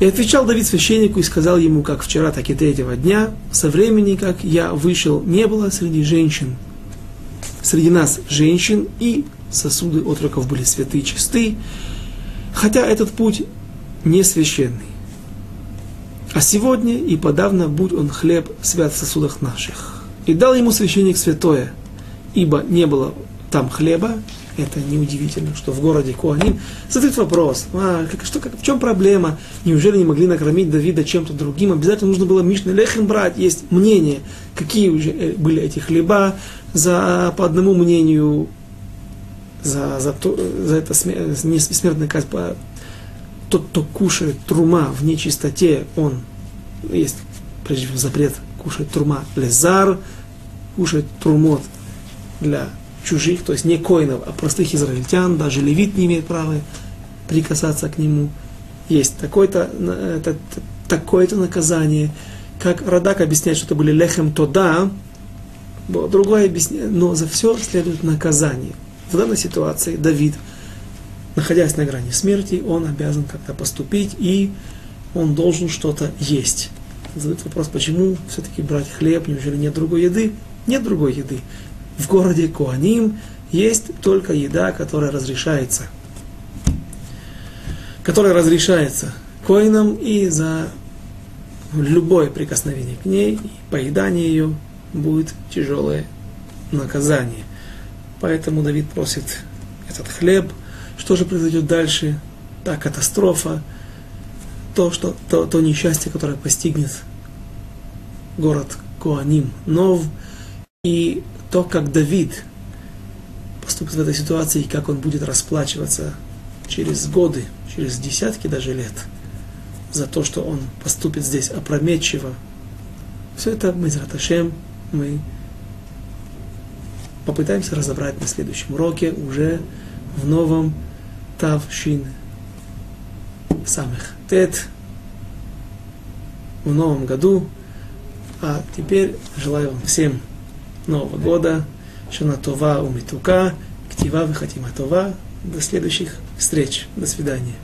И отвечал Давид священнику и сказал ему, как вчера, так и третьего дня, со времени, как я вышел, не было среди женщин, среди нас женщин, и сосуды отроков были святы и чисты, хотя этот путь не священный. А сегодня и подавно будь он хлеб свят в сосудах наших. И дал ему священник святое, ибо не было там хлеба, это неудивительно, что в городе Куаним задают вопрос, а, как, что, как, в чем проблема? Неужели не могли накормить Давида чем-то другим? Обязательно нужно было Мишны Лехем брать. Есть мнение, какие уже э, были эти хлеба. За, по одному мнению, за, за, то, за это смертная казнь, по, тот, кто кушает трума в нечистоте, он, есть прежде всего запрет кушать трума лезар, кушать трумот для чужих, то есть не коинов, а простых израильтян, даже левит не имеет права прикасаться к нему. есть такое-то, это, такое-то наказание. Как Радак объясняет, что это были лехем тода, другое объясняет, но за все следует наказание. В данной ситуации Давид, находясь на грани смерти, он обязан как-то поступить, и он должен что-то есть. Задают вопрос, почему все-таки брать хлеб, неужели нет другой еды? Нет другой еды. В городе Куаним есть только еда, которая разрешается. Которая разрешается коинам и за любое прикосновение к ней и поедание ее будет тяжелое наказание. Поэтому Давид просит этот хлеб. Что же произойдет дальше? Та катастрофа, то, что, то, то несчастье, которое постигнет город Коаним Нов, и то, как Давид поступит в этой ситуации, и как он будет расплачиваться через годы, через десятки даже лет, за то, что он поступит здесь опрометчиво. Все это мы, Зраташем, мы попытаемся разобрать на следующем уроке уже в новом Тавшин самых Тет в новом году. А теперь желаю вам всем Нового года, Шанатова Умитука, Ктива Вихатима Това. До следующих встреч. До свидания.